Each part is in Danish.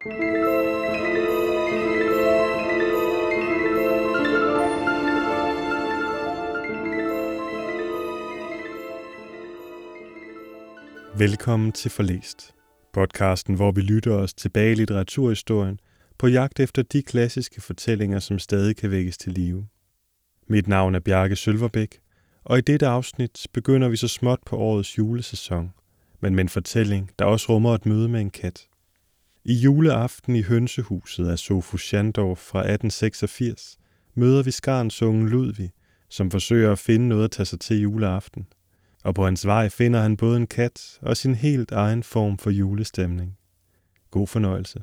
Velkommen til Forlæst, podcasten, hvor vi lytter os tilbage i litteraturhistorien på jagt efter de klassiske fortællinger, som stadig kan vækkes til live. Mit navn er Bjarke Sølverbæk, og i dette afsnit begynder vi så småt på årets julesæson, men med en fortælling, der også rummer et møde med en kat. I juleaften i hønsehuset af Sofus Schandorf fra 1886 møder vi skarns unge Ludvig, som forsøger at finde noget at tage sig til juleaften. Og på hans vej finder han både en kat og sin helt egen form for julestemning. God fornøjelse.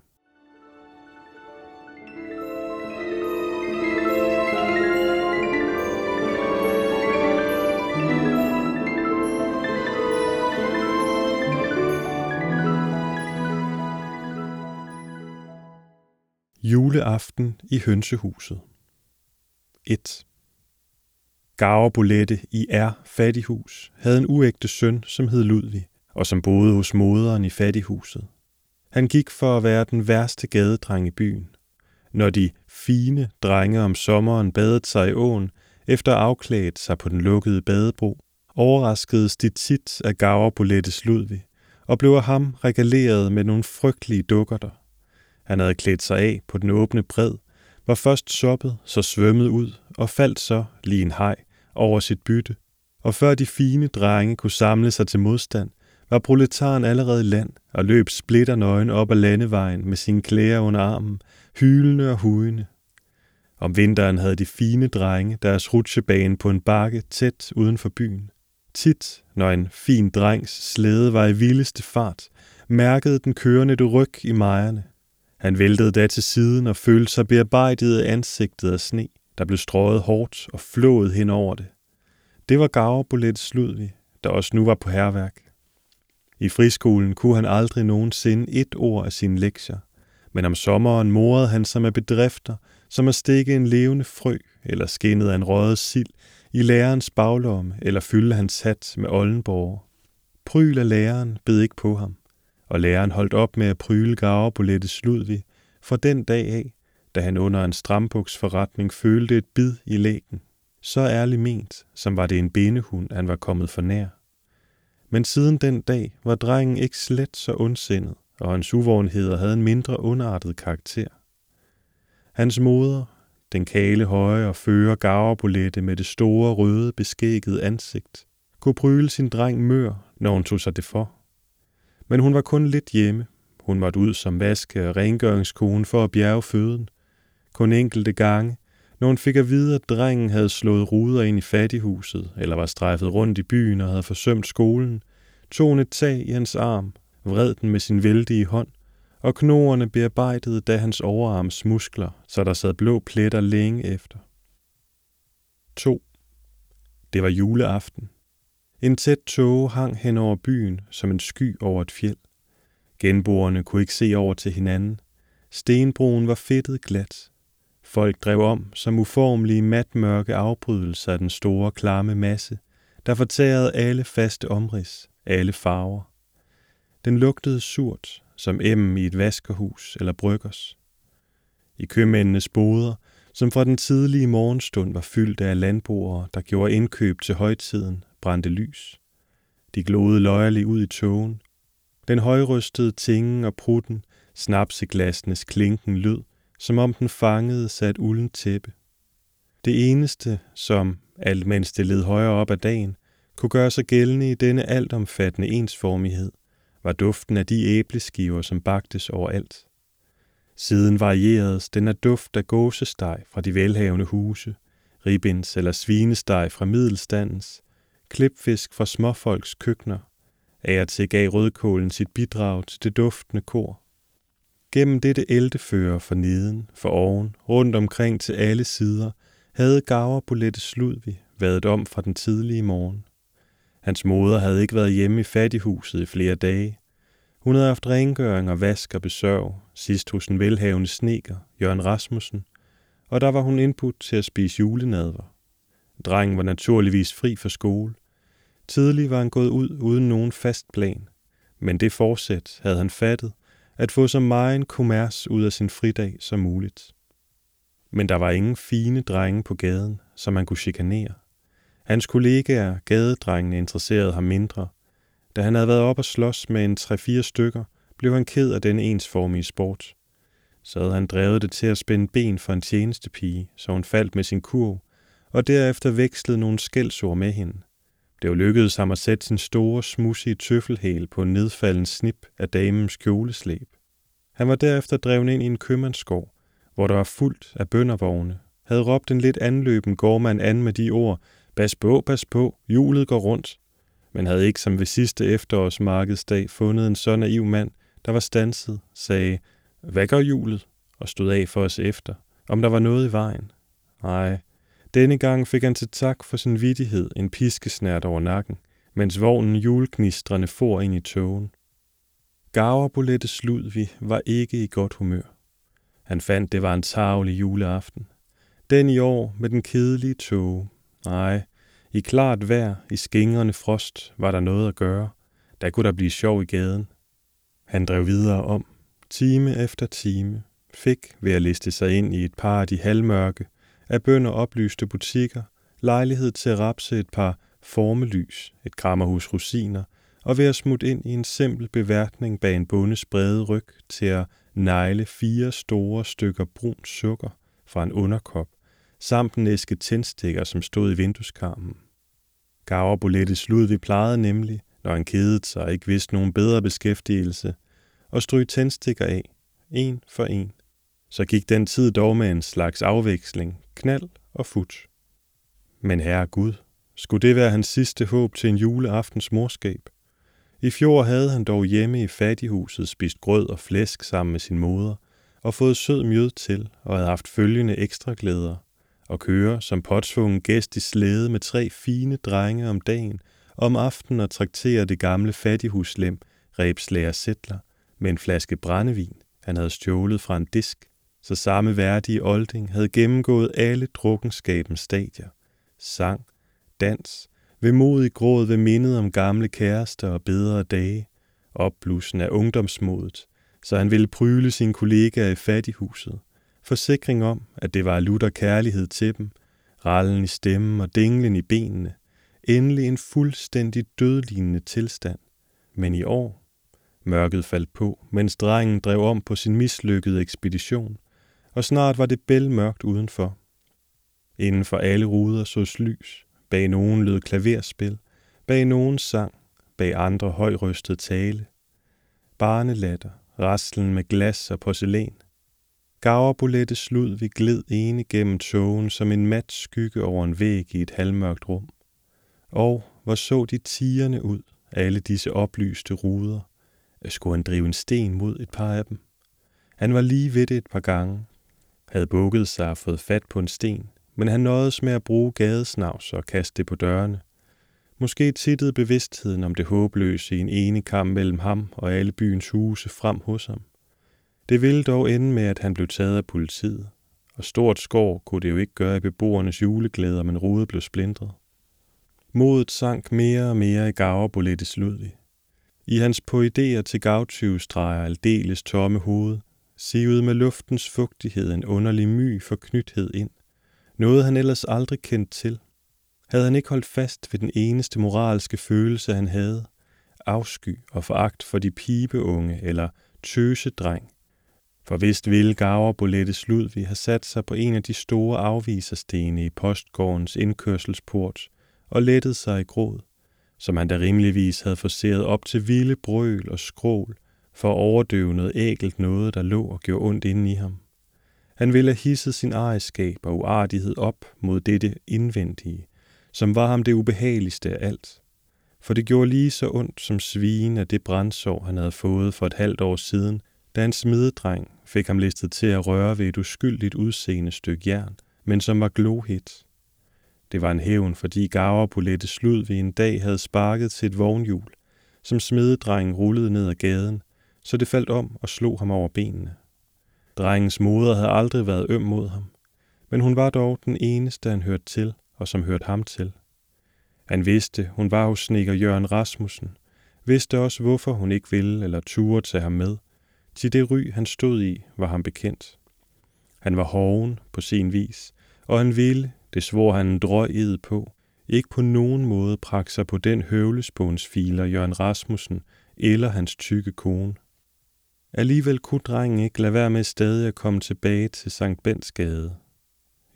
Juleaften i hønsehuset 1. Bolette i R. Fattighus havde en uægte søn, som hed Ludvig, og som boede hos moderen i fattighuset. Han gik for at være den værste gadedreng i byen. Når de fine drenge om sommeren badede sig i åen, efter afklædt sig på den lukkede badebro, overraskedes de tit af Bolettes Ludvig, og blev af ham regaleret med nogle frygtelige dukkerter. Han havde klædt sig af på den åbne bred, var først soppet, så svømmet ud og faldt så, lige en hej, over sit bytte. Og før de fine drenge kunne samle sig til modstand, var proletaren allerede land og løb splitter nøgen op ad landevejen med sine klæder under armen, hylende og hujende. Om vinteren havde de fine drenge deres rutsjebane på en bakke tæt uden for byen. Tit, når en fin drengs slæde var i vildeste fart, mærkede den kørende et ryg i mejerne, han væltede da til siden og følte sig bearbejdet af ansigtet af sne, der blev strøget hårdt og flået hen over det. Det var Gaverbolettes Ludvig, der også nu var på herværk. I friskolen kunne han aldrig nogensinde et ord af sine lektier, men om sommeren morede han sig med bedrifter, som at stikke en levende frø eller skinnet af en røget sild i lærerens baglomme eller fylde hans hat med oldenborg. Pryl af læreren bed ikke på ham og læreren holdt op med at pryle Gaverbolettes Ludvig fra den dag af, da han under en strambuksforretning følte et bid i lægen. Så ærligt ment, som var det en benehund, han var kommet for nær. Men siden den dag var drengen ikke slet så ondsindet, og hans uvågenheder havde en mindre underartet karakter. Hans moder, den kale høje og føre gaverbolette med det store røde beskæggede ansigt, kunne pryle sin dreng mør, når hun tog sig det for. Men hun var kun lidt hjemme. Hun måtte ud som vaske- og rengøringskone for at bjerge føden. Kun enkelte gange, når hun fik at vide, at drengen havde slået ruder ind i fattighuset, eller var strejfet rundt i byen og havde forsømt skolen, tog hun et tag i hans arm, vred den med sin vældige hånd, og knoerne bearbejdede da hans overarms muskler, så der sad blå pletter længe efter. 2. Det var juleaften. En tæt tåge hang hen over byen som en sky over et fjeld. Genboerne kunne ikke se over til hinanden. Stenbroen var fedtet glat. Folk drev om som uformelige matmørke afbrydelser af den store, klamme masse, der fortærede alle faste omrids, alle farver. Den lugtede surt, som emmen i et vaskerhus eller bryggers. I købmændenes boder, som fra den tidlige morgenstund var fyldt af landboere, der gjorde indkøb til højtiden, brændte lys. De glodede løjerligt ud i tågen. Den højrystede tingen og prutten, snapseglassenes klinken lød, som om den fangede sig et uldent tæppe. Det eneste, som, alt mens det led højere op ad dagen, kunne gøre sig gældende i denne altomfattende ensformighed, var duften af de æbleskiver, som bagtes overalt. Siden varieredes den af duft af gåsesteg fra de velhavende huse, ribins eller svinesteg fra middelstandens, klipfisk fra småfolks køkkener. Af og til gav rødkålen sit bidrag til det duftende kor. Gennem dette eltefører for neden, for oven, rundt omkring til alle sider, havde Gaver Bolette Sludvig været om fra den tidlige morgen. Hans moder havde ikke været hjemme i fattighuset i flere dage. Hun havde haft rengøring og vask og besørg, sidst hos en velhavende sneker, Jørgen Rasmussen, og der var hun indbudt til at spise julenadver. Drengen var naturligvis fri for skole. Tidlig var han gået ud uden nogen fast plan, men det forsæt havde han fattet, at få så meget kommers ud af sin fridag som muligt. Men der var ingen fine drenge på gaden, som han kunne chikanere. Hans kollegaer, gadedrengene, interesserede ham mindre. Da han havde været op og slås med en 3-4 stykker, blev han ked af den ensformige sport. Så havde han drevet det til at spænde ben for en tjenestepige, så hun faldt med sin kurv, og derefter vekslede nogle skældsord med hende. Det var lykkedes ham at sætte sin store, smussige tøffelhæl på en nedfalden snip af damens kjoleslæb. Han var derefter drevet ind i en købmandsgård, hvor der var fuldt af bøndervogne, havde råbt en lidt anløben gårdmand an med de ord, bas på, bas på, hjulet går rundt, men havde ikke som ved sidste efterårsmarkedsdag fundet en så naiv mand, der var stanset, sagde, hvad gør hjulet? og stod af for os efter, om der var noget i vejen. Nej, denne gang fik han til tak for sin vidighed en piskesnært over nakken, mens vognen juleknistrende for ind i togen. Gaverbolettes vi var ikke i godt humør. Han fandt, det var en tavlig juleaften. Den i år med den kedelige tog. Nej, i klart vejr, i skingrende frost, var der noget at gøre. Der kunne der blive sjov i gaden. Han drev videre om, time efter time, fik ved at liste sig ind i et par af de halvmørke, af bønder oplyste butikker, lejlighed til at rapse et par formelys, et krammerhus rosiner, og ved at smutte ind i en simpel beværtning bag en bundes brede ryg til at negle fire store stykker brun sukker fra en underkop, samt en æske tændstikker, som stod i vindueskarmen. Gaverbolettes vi plejede nemlig, når han kedede sig og ikke vidste nogen bedre beskæftigelse, at stryge tændstikker af, en for en. Så gik den tid dog med en slags afveksling, knald og fut. Men herre Gud, skulle det være hans sidste håb til en juleaftens morskab? I fjor havde han dog hjemme i fattighuset spist grød og flæsk sammen med sin moder, og fået sød mjød til, og havde haft følgende ekstra glæder. Og køre som påtvungen gæst i slæde med tre fine drenge om dagen, om aftenen at traktere det gamle fattighuslem, rebslager sætler, med en flaske brændevin, han havde stjålet fra en disk, så samme værdige olding havde gennemgået alle drukkenskabens stadier. Sang, dans, Vemodig gråd ved mindet om gamle kærester og bedre dage, opblussen af ungdomsmodet, så han ville pryle sine kollegaer i fattighuset. Forsikring om, at det var lutter kærlighed til dem, rallen i stemmen og dinglen i benene. Endelig en fuldstændig dødlignende tilstand. Men i år, mørket faldt på, mens drengen drev om på sin mislykkede ekspedition, og snart var det bælmørkt udenfor. Inden for alle ruder sås lys, Bag nogen lød klaverspil, bag nogen sang, bag andre højrystet tale. Barnelatter, raslen med glas og porcelæn. Gaverbulette slud vi gled ene gennem togen som en mat skygge over en væg i et halvmørkt rum. Og hvor så de tigerne ud, alle disse oplyste ruder. Skulle han drive en sten mod et par af dem? Han var lige ved det et par gange, havde bukket sig og fået fat på en sten, men han nåedes med at bruge gadesnavs og kaste det på dørene. Måske tittede bevidstheden om det håbløse i en ene kamp mellem ham og alle byens huse frem hos ham. Det ville dog ende med, at han blev taget af politiet, og stort skår kunne det jo ikke gøre i beboernes juleglæder, men rodet blev splindret. Modet sank mere og mere i Gaverbolettes Ludvig. I hans poideer til gavtyvestreger aldeles tomme hoved, sivede med luftens fugtighed en underlig my forknythed ind – noget han ellers aldrig kendt til. Havde han ikke holdt fast ved den eneste moralske følelse, han havde, afsky og foragt for de pibeunge eller tøsedreng. For vist ville Gaver Bolettes Ludvig have sat sig på en af de store afviserstene i postgårdens indkørselsport og lettet sig i gråd, som han da rimeligvis havde forseret op til vilde brøl og skrål for at overdøve noget ægelt noget, der lå og gjorde ondt inde i ham. Han ville hisse sin ejerskab og uartighed op mod dette indvendige, som var ham det ubehageligste af alt. For det gjorde lige så ondt som svigen af det brændsår, han havde fået for et halvt år siden, da en smededreng fik ham listet til at røre ved et uskyldigt udseende stykke jern, men som var glohit. Det var en hævn, fordi Gaverpolette slud ved en dag havde sparket til et vognhjul, som smededrengen rullede ned ad gaden, så det faldt om og slog ham over benene. Drengens moder havde aldrig været øm mod ham, men hun var dog den eneste, han hørte til, og som hørte ham til. Han vidste, hun var hos sneker Jørgen Rasmussen, vidste også, hvorfor hun ikke ville eller turde tage ham med. til det ry, han stod i, var ham bekendt. Han var hoven på sin vis, og han ville, det svor han en drøg ed på, ikke på nogen måde prakke sig på den høvlespånsfiler Jørgen Rasmussen eller hans tykke kone. Alligevel kunne drengen ikke lade være med stadig at komme tilbage til Sankt Bensgade.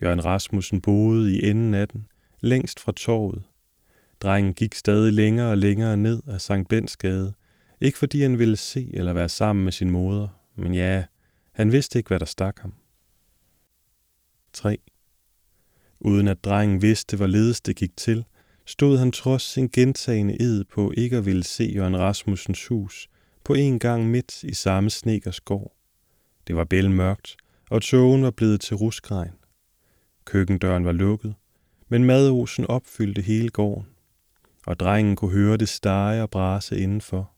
Jørgen Rasmussen boede i enden af den, længst fra torvet. Drengen gik stadig længere og længere ned af Sankt Bensgade, ikke fordi han ville se eller være sammen med sin moder, men ja, han vidste ikke, hvad der stak ham. 3. Uden at drengen vidste, hvorledes det gik til, stod han trods sin gentagende ed på ikke at ville se Jørgen Rasmussens hus, på en gang midt i samme snekers gård. Det var bæl mørkt, og togen var blevet til ruskregn. Køkkendøren var lukket, men madosen opfyldte hele gården, og drengen kunne høre det stege og brase indenfor.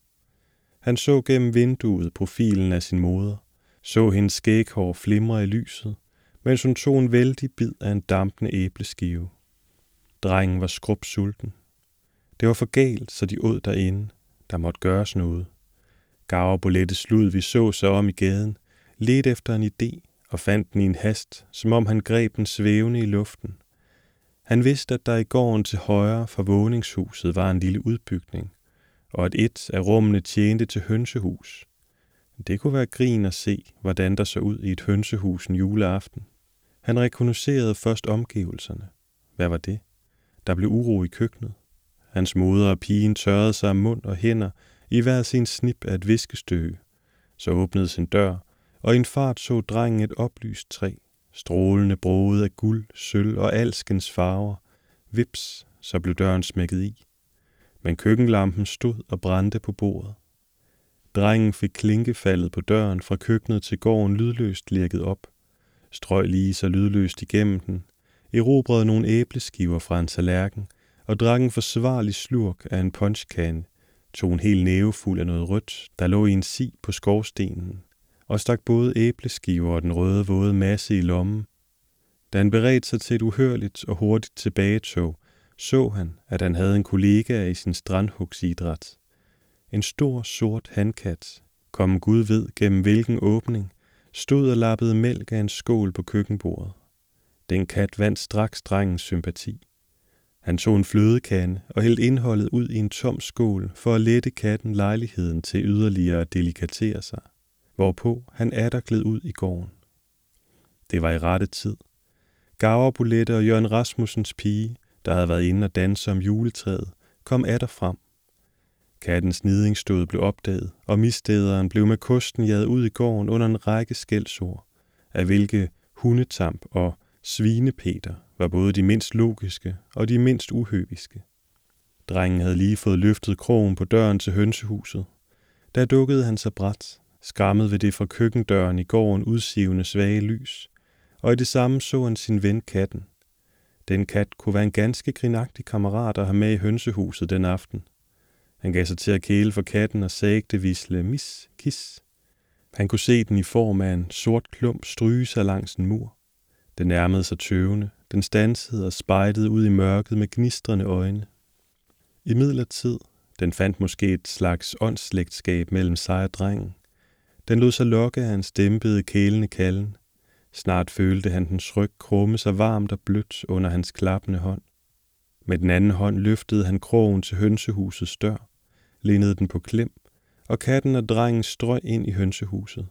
Han så gennem vinduet profilen af sin moder, så hendes skæghår flimre i lyset, mens hun tog en vældig bid af en dampende æbleskive. Drengen var skrubsulten. Det var for galt, så de åd derinde. Der måtte gøres noget. Gaver slud, vi så sig om i gaden, ledte efter en idé og fandt den i en hast, som om han greb den svævende i luften. Han vidste, at der i gården til højre for våningshuset var en lille udbygning, og at et af rummene tjente til hønsehus. Det kunne være grin at se, hvordan der så ud i et hønsehus en juleaften. Han rekognoserede først omgivelserne. Hvad var det? Der blev uro i køkkenet. Hans moder og pigen tørrede sig af mund og hænder i hver sin snip af et viskestykke. Så åbnede sin dør, og i en fart så drengen et oplyst træ, strålende broet af guld, sølv og alskens farver. Vips, så blev døren smækket i. Men køkkenlampen stod og brændte på bordet. Drengen fik klinkefaldet på døren fra køkkenet til gården lydløst lirket op strøg lige så lydløst igennem den, erobrede nogle æbleskiver fra en tallerken og drak en forsvarlig slurk af en punchkan, tog en hel næve fuld af noget rødt, der lå i en si på skorstenen, og stak både æbleskiver og den røde våde masse i lommen. Da han beredte sig til et uhørligt og hurtigt tilbagetog, så han, at han havde en kollega i sin strandhugsidræt. En stor sort handkat, kom Gud ved gennem hvilken åbning, stod og lappede mælk af en skål på køkkenbordet. Den kat vandt straks drengens sympati. Han tog en flødekande og hældte indholdet ud i en tom skål for at lette katten lejligheden til yderligere at delikatere sig, hvorpå han atter gled ud i gården. Det var i rette tid. Gaverbulette og Jørgen Rasmussens pige, der havde været inde og danse om juletræet, kom atter frem. Kattens nidingsstød blev opdaget, og mistæderen blev med kosten jaget ud i gården under en række skældsord, af hvilke hundetamp og svinepeter var både de mindst logiske og de mindst uhøviske. Drengen havde lige fået løftet krogen på døren til hønsehuset. Der dukkede han sig bræt, skræmmet ved det fra køkkendøren i gården udsivende svage lys, og i det samme så han sin ven katten. Den kat kunne være en ganske grinagtig kammerat at have med i hønsehuset den aften – han gav sig til at kæle for katten og sagde visle mis, kis. Han kunne se den i form af en sort klump stryge sig langs en mur. Den nærmede sig tøvende, den stansede og spejtede ud i mørket med gnistrende øjne. I midlertid, den fandt måske et slags åndsslægtskab mellem sig og drengen. Den lod sig lokke af hans dæmpede, kælende kallen. Snart følte han den ryg krumme sig varmt og blødt under hans klappende hånd. Med den anden hånd løftede han krogen til hønsehusets dør lignede den på klem, og katten og drengen strøg ind i hønsehuset.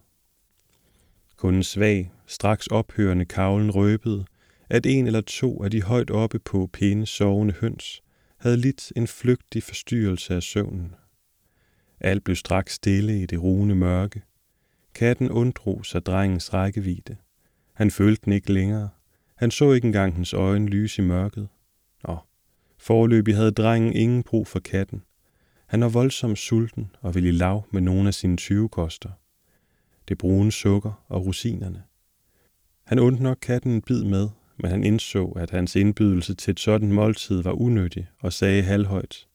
Kun en svag, straks ophørende kavlen røbede, at en eller to af de højt oppe på pæne sovende høns havde lidt en flygtig forstyrrelse af søvnen. Alt blev straks stille i det rune mørke. Katten undrog sig drengens rækkevidde. Han følte den ikke længere. Han så ikke engang hans øjne lyse i mørket. Nå, forløbig havde drengen ingen brug for katten. Han var voldsomt sulten og ville i lav med nogle af sine tyvekoster. Det brune sukker og rosinerne. Han undte nok katten en bid med, men han indså, at hans indbydelse til et sådan måltid var unødig og sagde halvhøjt.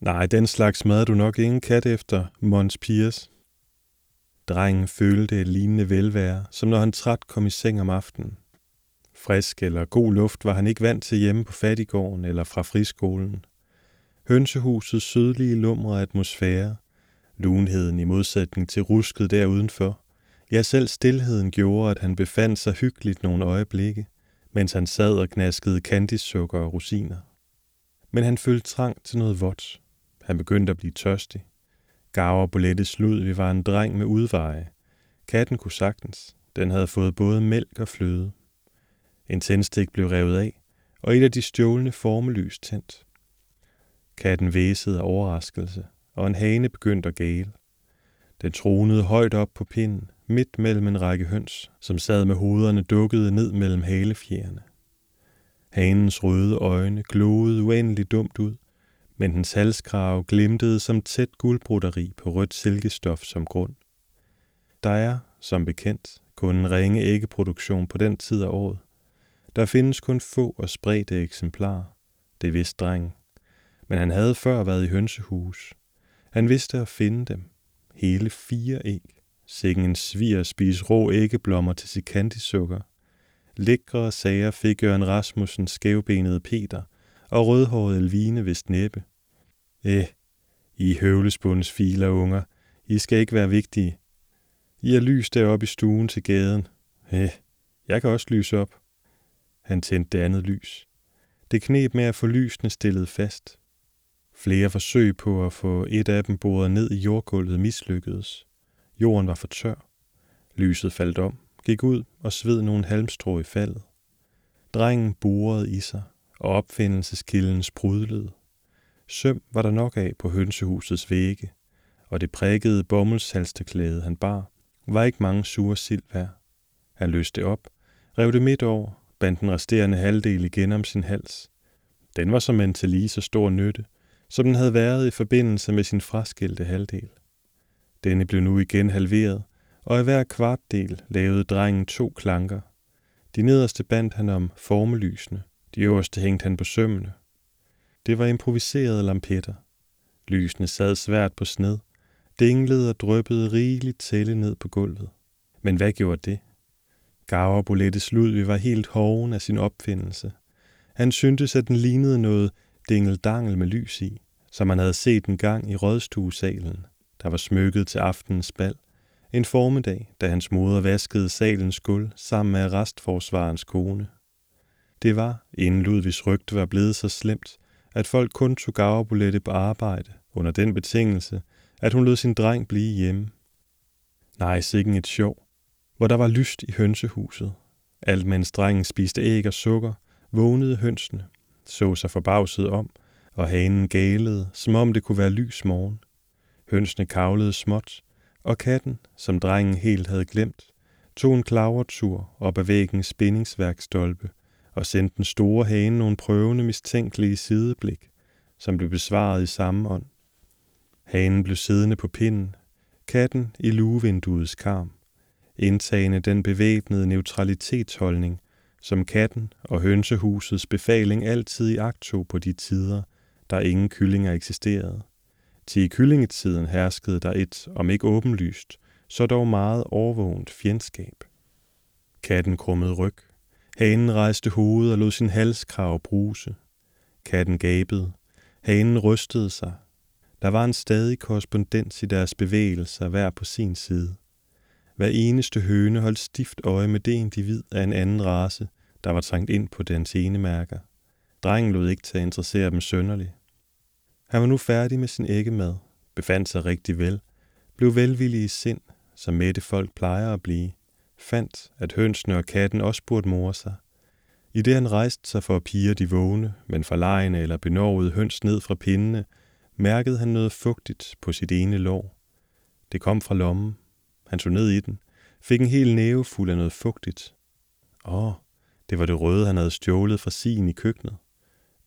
Nej, den slags mad du nok ingen kat efter, Mons Piers. Drengen følte et lignende velvære, som når han træt kom i seng om aftenen. Frisk eller god luft var han ikke vant til hjemme på fattigården eller fra friskolen – hønsehusets sydlige lumre atmosfære, Lunheden i modsætning til rusket der udenfor. Ja, selv stillheden gjorde, at han befandt sig hyggeligt nogle øjeblikke, mens han sad og knaskede candysukker og rosiner. Men han følte trang til noget vådt. Han begyndte at blive tørstig. Gaver Bolette slud, vi var en dreng med udveje. Katten kunne sagtens. Den havde fået både mælk og fløde. En tændstik blev revet af, og et af de stjålne formelys tændt. Katten væsede af overraskelse, og en hane begyndte at gale. Den tronede højt op på pinden, midt mellem en række høns, som sad med hovederne dukket ned mellem halefjerne. Hanens røde øjne gloede uendeligt dumt ud, men dens halskrave glimtede som tæt guldbroderi på rødt silkestof som grund. Der er, som bekendt, kun en ringe æggeproduktion på den tid af året. Der findes kun få og spredte eksemplarer. Det vidste drengen. Men han havde før været i hønsehus. Han vidste at finde dem. Hele fire æg. Sikken en sviger spise rå æggeblommer til sit kandisukker. Lækre sager fik Jørgen Rasmussen skævbenede Peter og rødhåret Elvine vist næppe. Eh, I høvlesbunds filer, unger. I skal ikke være vigtige. I er lys deroppe i stuen til gaden. Eh, jeg kan også lyse op. Han tændte det andet lys. Det knep med at få lysene stillet fast. Flere forsøg på at få et af dem boret ned i jordgulvet mislykkedes. Jorden var for tør. Lyset faldt om, gik ud og sved nogle halmstrå i faldet. Drengen borede i sig, og opfindelseskilden sprudlede. Søm var der nok af på hønsehusets vægge, og det prikkede bommelshalsteklæde, han bar, var ikke mange sure sild værd. Han løste op, rev det midt over, bandt den resterende halvdel igen om sin hals. Den var som en til lige så stor nytte, som den havde været i forbindelse med sin fraskilte halvdel. Denne blev nu igen halveret, og i hver kvartdel lavede drengen to klanker. De nederste bandt han om formelysene, de øverste hængte han på sømmene. Det var improviserede lampetter. Lysene sad svært på sned, dinglede og drøbbede rigeligt tælle ned på gulvet. Men hvad gjorde det? Gaver Bolettes Ludvig var helt hoven af sin opfindelse. Han syntes, at den lignede noget dingeldangel med lys i, som man havde set en gang i rådstuesalen, der var smykket til aftenens bal. En formiddag, da hans moder vaskede salens gulv sammen med restforsvarens kone. Det var, inden Ludvigs rygte var blevet så slemt, at folk kun tog Gaverbulette på arbejde, under den betingelse, at hun lod sin dreng blive hjemme. Nej, sikken et sjov, hvor der var lyst i hønsehuset. Alt mens drengen spiste æg og sukker, vågnede hønsene, så sig forbavset om, og hanen galede, som om det kunne være lys morgen. Hønsene kavlede småt, og katten, som drengen helt havde glemt, tog en klavertur op ad væggens spændingsværkstolpe og sendte den store hane nogle prøvende mistænkelige sideblik, som blev besvaret i samme ånd. Hanen blev siddende på pinden, katten i luevinduets karm, indtagende den bevæbnede neutralitetsholdning, som katten og hønsehusets befaling altid i tog på de tider, der ingen kyllinger eksisterede. Til i kyllingetiden herskede der et, om ikke åbenlyst, så dog meget overvågent fjendskab. Katten krummede ryg. Hanen rejste hovedet og lod sin halskrav bruse. Katten gabede. Hanen rystede sig. Der var en stadig korrespondens i deres bevægelser hver på sin side. Hver eneste høne holdt stift øje med det individ af en anden race, der var trængt ind på dens enemærker. Drengen lod ikke til at interessere dem sønderligt. Han var nu færdig med sin æggemad, befandt sig rigtig vel, blev velvillig i sind, som mætte folk plejer at blive, fandt, at hønsene og katten også burde more sig. I det han rejste sig for at pige de vågne, men forlejende eller benovede høns ned fra pindene, mærkede han noget fugtigt på sit ene lår. Det kom fra lommen. Han tog ned i den, fik en hel næve fuld af noget fugtigt. Åh, det var det røde, han havde stjålet fra sin i køkkenet.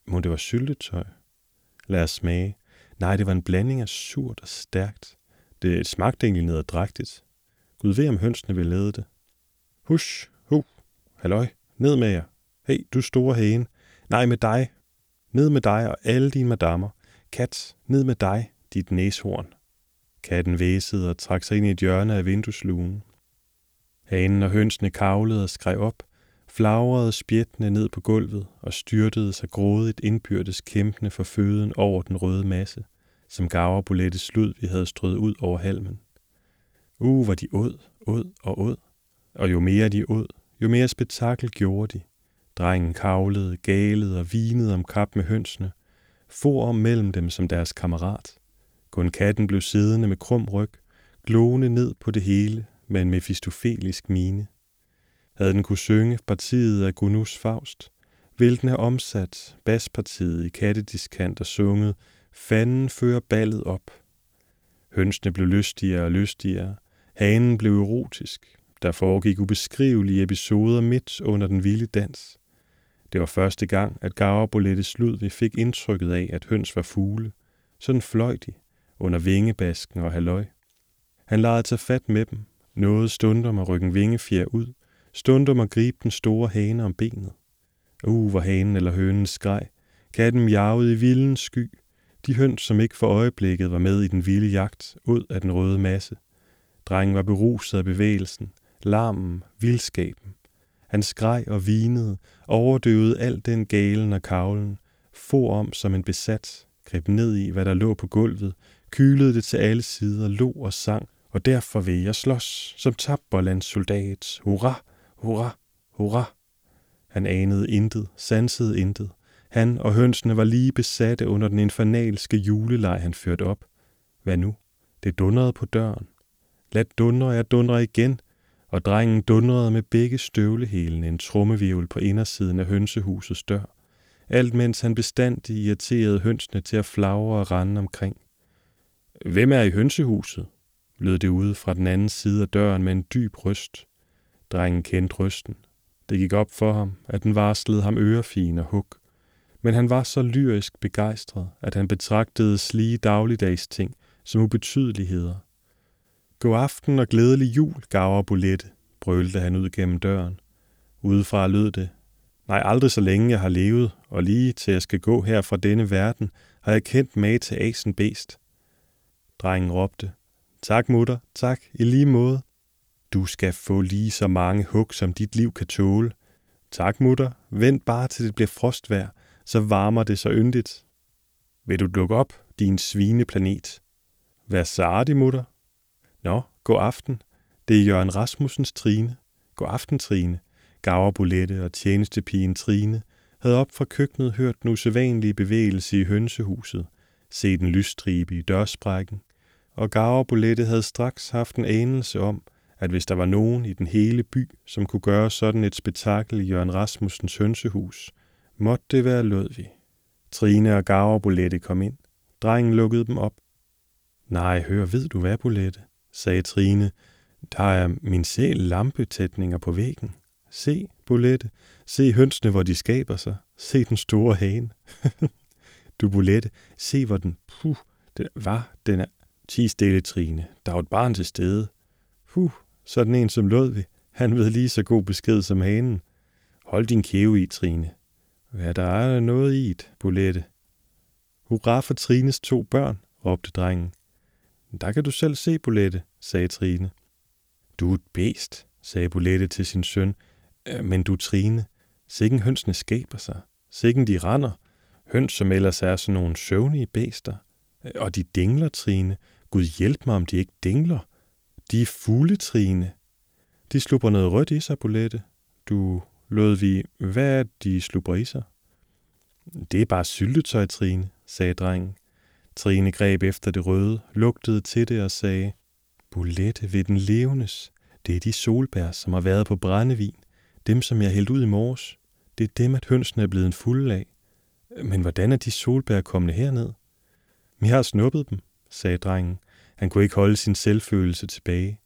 Må det var syltetøj? Lad os smage. Nej, det var en blanding af surt og stærkt. Det smagte egentlig nederdrægtigt. Gud ved, om hønsene ville lede det. Hush, hu, halløj, ned med jer. Hey, du store hane. Nej, med dig. Ned med dig og alle dine madammer. Kat, ned med dig, dit næshorn. Katten væsede og trak sig ind i et hjørne af vindueslugen. Hanen og hønsene kavlede og skreg op, flagrede spjættende ned på gulvet og styrtede sig grådigt indbyrdes kæmpende for føden over den røde masse, som Gaver Bulettes slud, vi havde strøget ud over halmen. Uh, hvor de åd, åd og åd. Og jo mere de åd, jo mere spektakel gjorde de. Drengen kavlede, galede og vinede om kap med hønsene, for om mellem dem som deres kammerat. Kun katten blev siddende med krum ryg, glående ned på det hele med en mefistofelisk mine. Havde den kunne synge partiet af Gunus Faust, ville den have omsat baspartiet i kattediskant og sunget Fanden fører ballet op. Hønsene blev lystigere og lystigere. Hanen blev erotisk. Der foregik ubeskrivelige episoder midt under den vilde dans. Det var første gang, at Gaverbolettes Ludvig fik indtrykket af, at høns var fugle. Sådan fløj de, under vingebasken og halløj. Han lejede tage fat med dem, nåede stunder at rykke en vingefjer ud, stundom at gribe den store hane om benet. Uh, hvor hanen eller hønen skreg. Katten miavede i vilden sky. De høns, som ikke for øjeblikket var med i den vilde jagt, ud af den røde masse. Drengen var beruset af bevægelsen, larmen, vildskaben. Han skreg og vinede, overdøvede alt den galen og kavlen, for om som en besat, greb ned i, hvad der lå på gulvet, kylede det til alle sider, lå og sang, og derfor vil jeg slås som tapperlandssoldat. Hurra, hurra, hurra. Han anede intet, sansede intet. Han og hønsene var lige besatte under den infernalske juleleg, han førte op. Hvad nu? Det dundrede på døren. Lad dundre, jeg dundrer igen, og drengen dundrede med begge støvlehælene en trummevirvel på indersiden af hønsehusets dør, alt mens han bestandig irriterede hønsene til at flagre og rende omkring. Hvem er i hønsehuset? lød det ude fra den anden side af døren med en dyb røst. Drengen kendte røsten. Det gik op for ham, at den varslede ham ørefin og hug. Men han var så lyrisk begejstret, at han betragtede slige dagligdags ting som ubetydeligheder. God aften og glædelig jul, gaver Bolette, brølte han ud gennem døren. Udefra lød det. Nej, aldrig så længe jeg har levet, og lige til jeg skal gå her fra denne verden, har jeg kendt mag til asen best. Drengen råbte. Tak, mutter, tak, i lige måde. Du skal få lige så mange hug, som dit liv kan tåle. Tak, mutter. Vent bare til det bliver frostvær, så varmer det så yndigt. Vil du dukke op, din svineplanet? Vær sardig, mutter. Nå, god aften. Det er Jørgen Rasmussens Trine. God aften, Trine. Gaverbulette og tjenestepigen Trine havde op fra køkkenet hørt den usædvanlige bevægelse i hønsehuset, set en lysstribe i dørsprækken, og Gaverbulette havde straks haft en anelse om, at hvis der var nogen i den hele by, som kunne gøre sådan et spektakel i Jørgen Rasmussens hønsehus, måtte det være Lødvig. Trine og Gaver Bolette kom ind. Drengen lukkede dem op. Nej, hør, ved du hvad, Bolette? sagde Trine. Der er min sæl lampetætninger på væggen. Se, Bolette, se hønsene, hvor de skaber sig. Se den store hane. du, Bolette, se hvor den, puh, den var, den er, ti stille, Trine. Der er et barn til stede. Puh, sådan en som Lodvig. Han ved lige så god besked som hanen. Hold din kæve i, Trine. Hvad der er noget i et, Bolette. Hurra for Trines to børn, råbte drengen. Der kan du selv se, Bolette, sagde Trine. Du er et bæst, sagde Bolette til sin søn. Øh, men du, Trine, sikken hønsene skaber sig. Sikken de render. Høns, som ellers er sådan nogle søvnige bæster. Øh, og de dingler, Trine. Gud hjælp mig, om de ikke dingler. De er. De slupper noget rødt i sig, Bolette. Du lød vi, hvad er de slupper i sig? Det er bare syltetøj, Trine, sagde drengen. Trine greb efter det røde, lugtede til det og sagde, Bolette ved den levendes. Det er de solbær, som har været på brændevin. Dem, som jeg hældte ud i morges. Det er dem, at hønsene er blevet en fuld af. Men hvordan er de solbær kommet herned? Vi har snuppet dem, sagde drengen. Han kunne ikke holde sin selvfølelse tilbage.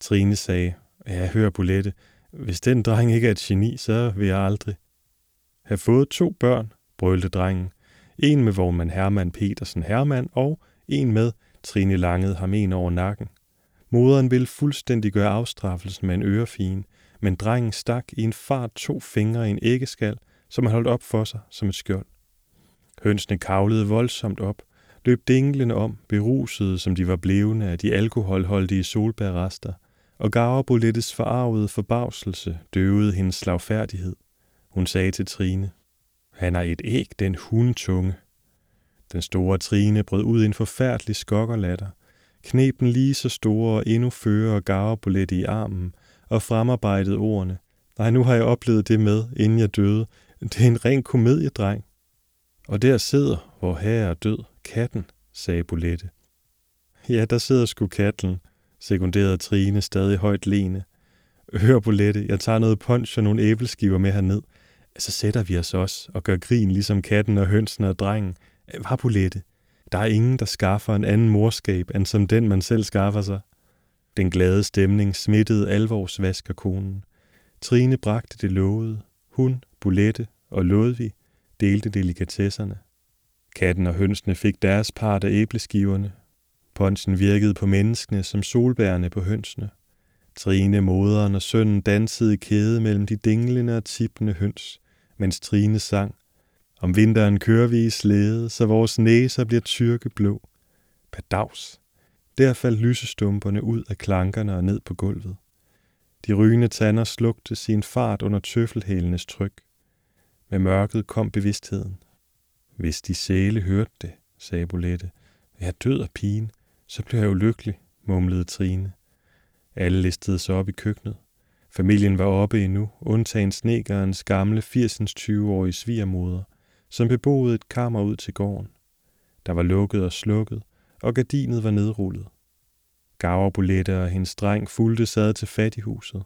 Trine sagde, ja, hør Bolette, hvis den dreng ikke er et geni, så vil jeg aldrig. Have fået to børn, brølte drengen. En med vormand Hermann Petersen Hermann og en med Trine langede ham en over nakken. Moderen ville fuldstændig gøre afstraffelsen med en ørefin, men drengen stak i en fart to fingre i en æggeskal, som han holdt op for sig som et skjold. Hønsene kavlede voldsomt op, løb dinglende om, berusede som de var blevende af de alkoholholdige solbærrester, og Gaverbolettes forarvede forbavselse døvede hendes slagfærdighed. Hun sagde til Trine, han har et æg, den hundetunge. Den store Trine brød ud i en forfærdelig skokkerlatter. Knep den lige så store og endnu fører og gaverbulette i armen og fremarbejdede ordene. Nej, nu har jeg oplevet det med, inden jeg døde. Det er en ren komediedreng. Og der sidder, hvor her er død, katten, sagde Bolette. Ja, der sidder sgu katten, sekunderede Trine stadig højt lene. Hør, Bolette, jeg tager noget punch og nogle æbleskiver med herned. Så sætter vi os også og gør grin ligesom katten og hønsen og drengen. Øh, Var Bolette? Der er ingen, der skaffer en anden morskab, end som den, man selv skaffer sig. Den glade stemning smittede alvorsvaskerkonen. Trine bragte det lovede. Hun, Bolette og Lodvig delte delikatesserne. Katten og hønsene fik deres part af æbleskiverne. Ponsen virkede på menneskene som solbærne på hønsene. Trine, moderen og sønnen dansede i kæde mellem de dinglende og tippende høns, mens Trine sang. Om vinteren kører vi i slæde, så vores næser bliver tyrkeblå. Padaus. Der faldt lysestumperne ud af klankerne og ned på gulvet. De rygende tanner slugte sin fart under tøffelhælenes tryk. Med mørket kom bevidstheden. Hvis de sæle hørte det, sagde Bolette. Jeg død af pigen, så blev jeg lykkelig," mumlede Trine. Alle listede sig op i køkkenet. Familien var oppe endnu, undtagen snegerens gamle 80-20-årige svigermoder, som beboede et kammer ud til gården. Der var lukket og slukket, og gardinet var nedrullet. Gaverbulette og hendes dreng fulgte sad til fattighuset.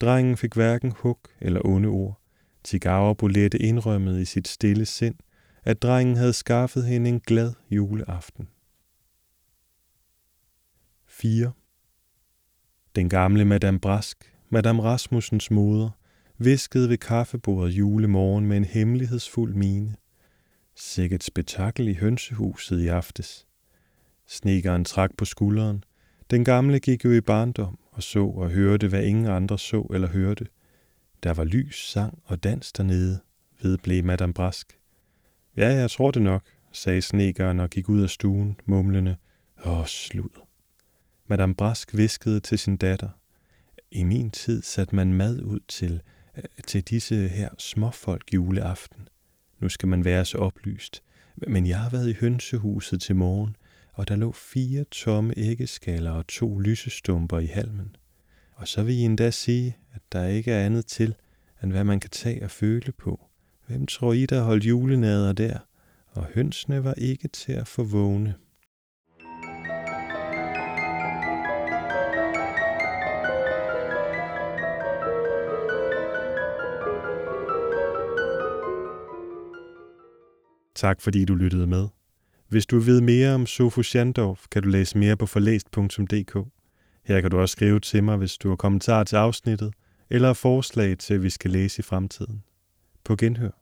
Drengen fik hverken hug eller onde ord. Til Gaverbulette indrømmede i sit stille sind, at drengen havde skaffet hende en glad juleaften. 4. Den gamle Madame Brask, Madame Rasmussens moder, viskede ved kaffebordet julemorgen med en hemmelighedsfuld mine. Sikkert spektakel i hønsehuset i aftes. Snegeren trak på skulderen. Den gamle gik jo i barndom og så og hørte, hvad ingen andre så eller hørte. Der var lys, sang og dans dernede, vedblev Madame Brask. Ja, jeg tror det nok, sagde snegeren og gik ud af stuen, mumlende. Åh, slud. Madame Brask viskede til sin datter. I min tid satte man mad ud til, øh, til disse her småfolk juleaften. Nu skal man være så oplyst. Men jeg har været i hønsehuset til morgen, og der lå fire tomme æggeskaller og to lysestumper i halmen. Og så vil I endda sige, at der ikke er andet til, end hvad man kan tage og føle på. Hvem tror I, der holdt julenader der? Og hønsene var ikke til at få vågne. Tak fordi du lyttede med. Hvis du vil vide mere om Sofus Schandorf, kan du læse mere på forlæst.dk. Her kan du også skrive til mig, hvis du har kommentarer til afsnittet, eller forslag til, at vi skal læse i fremtiden. På genhør.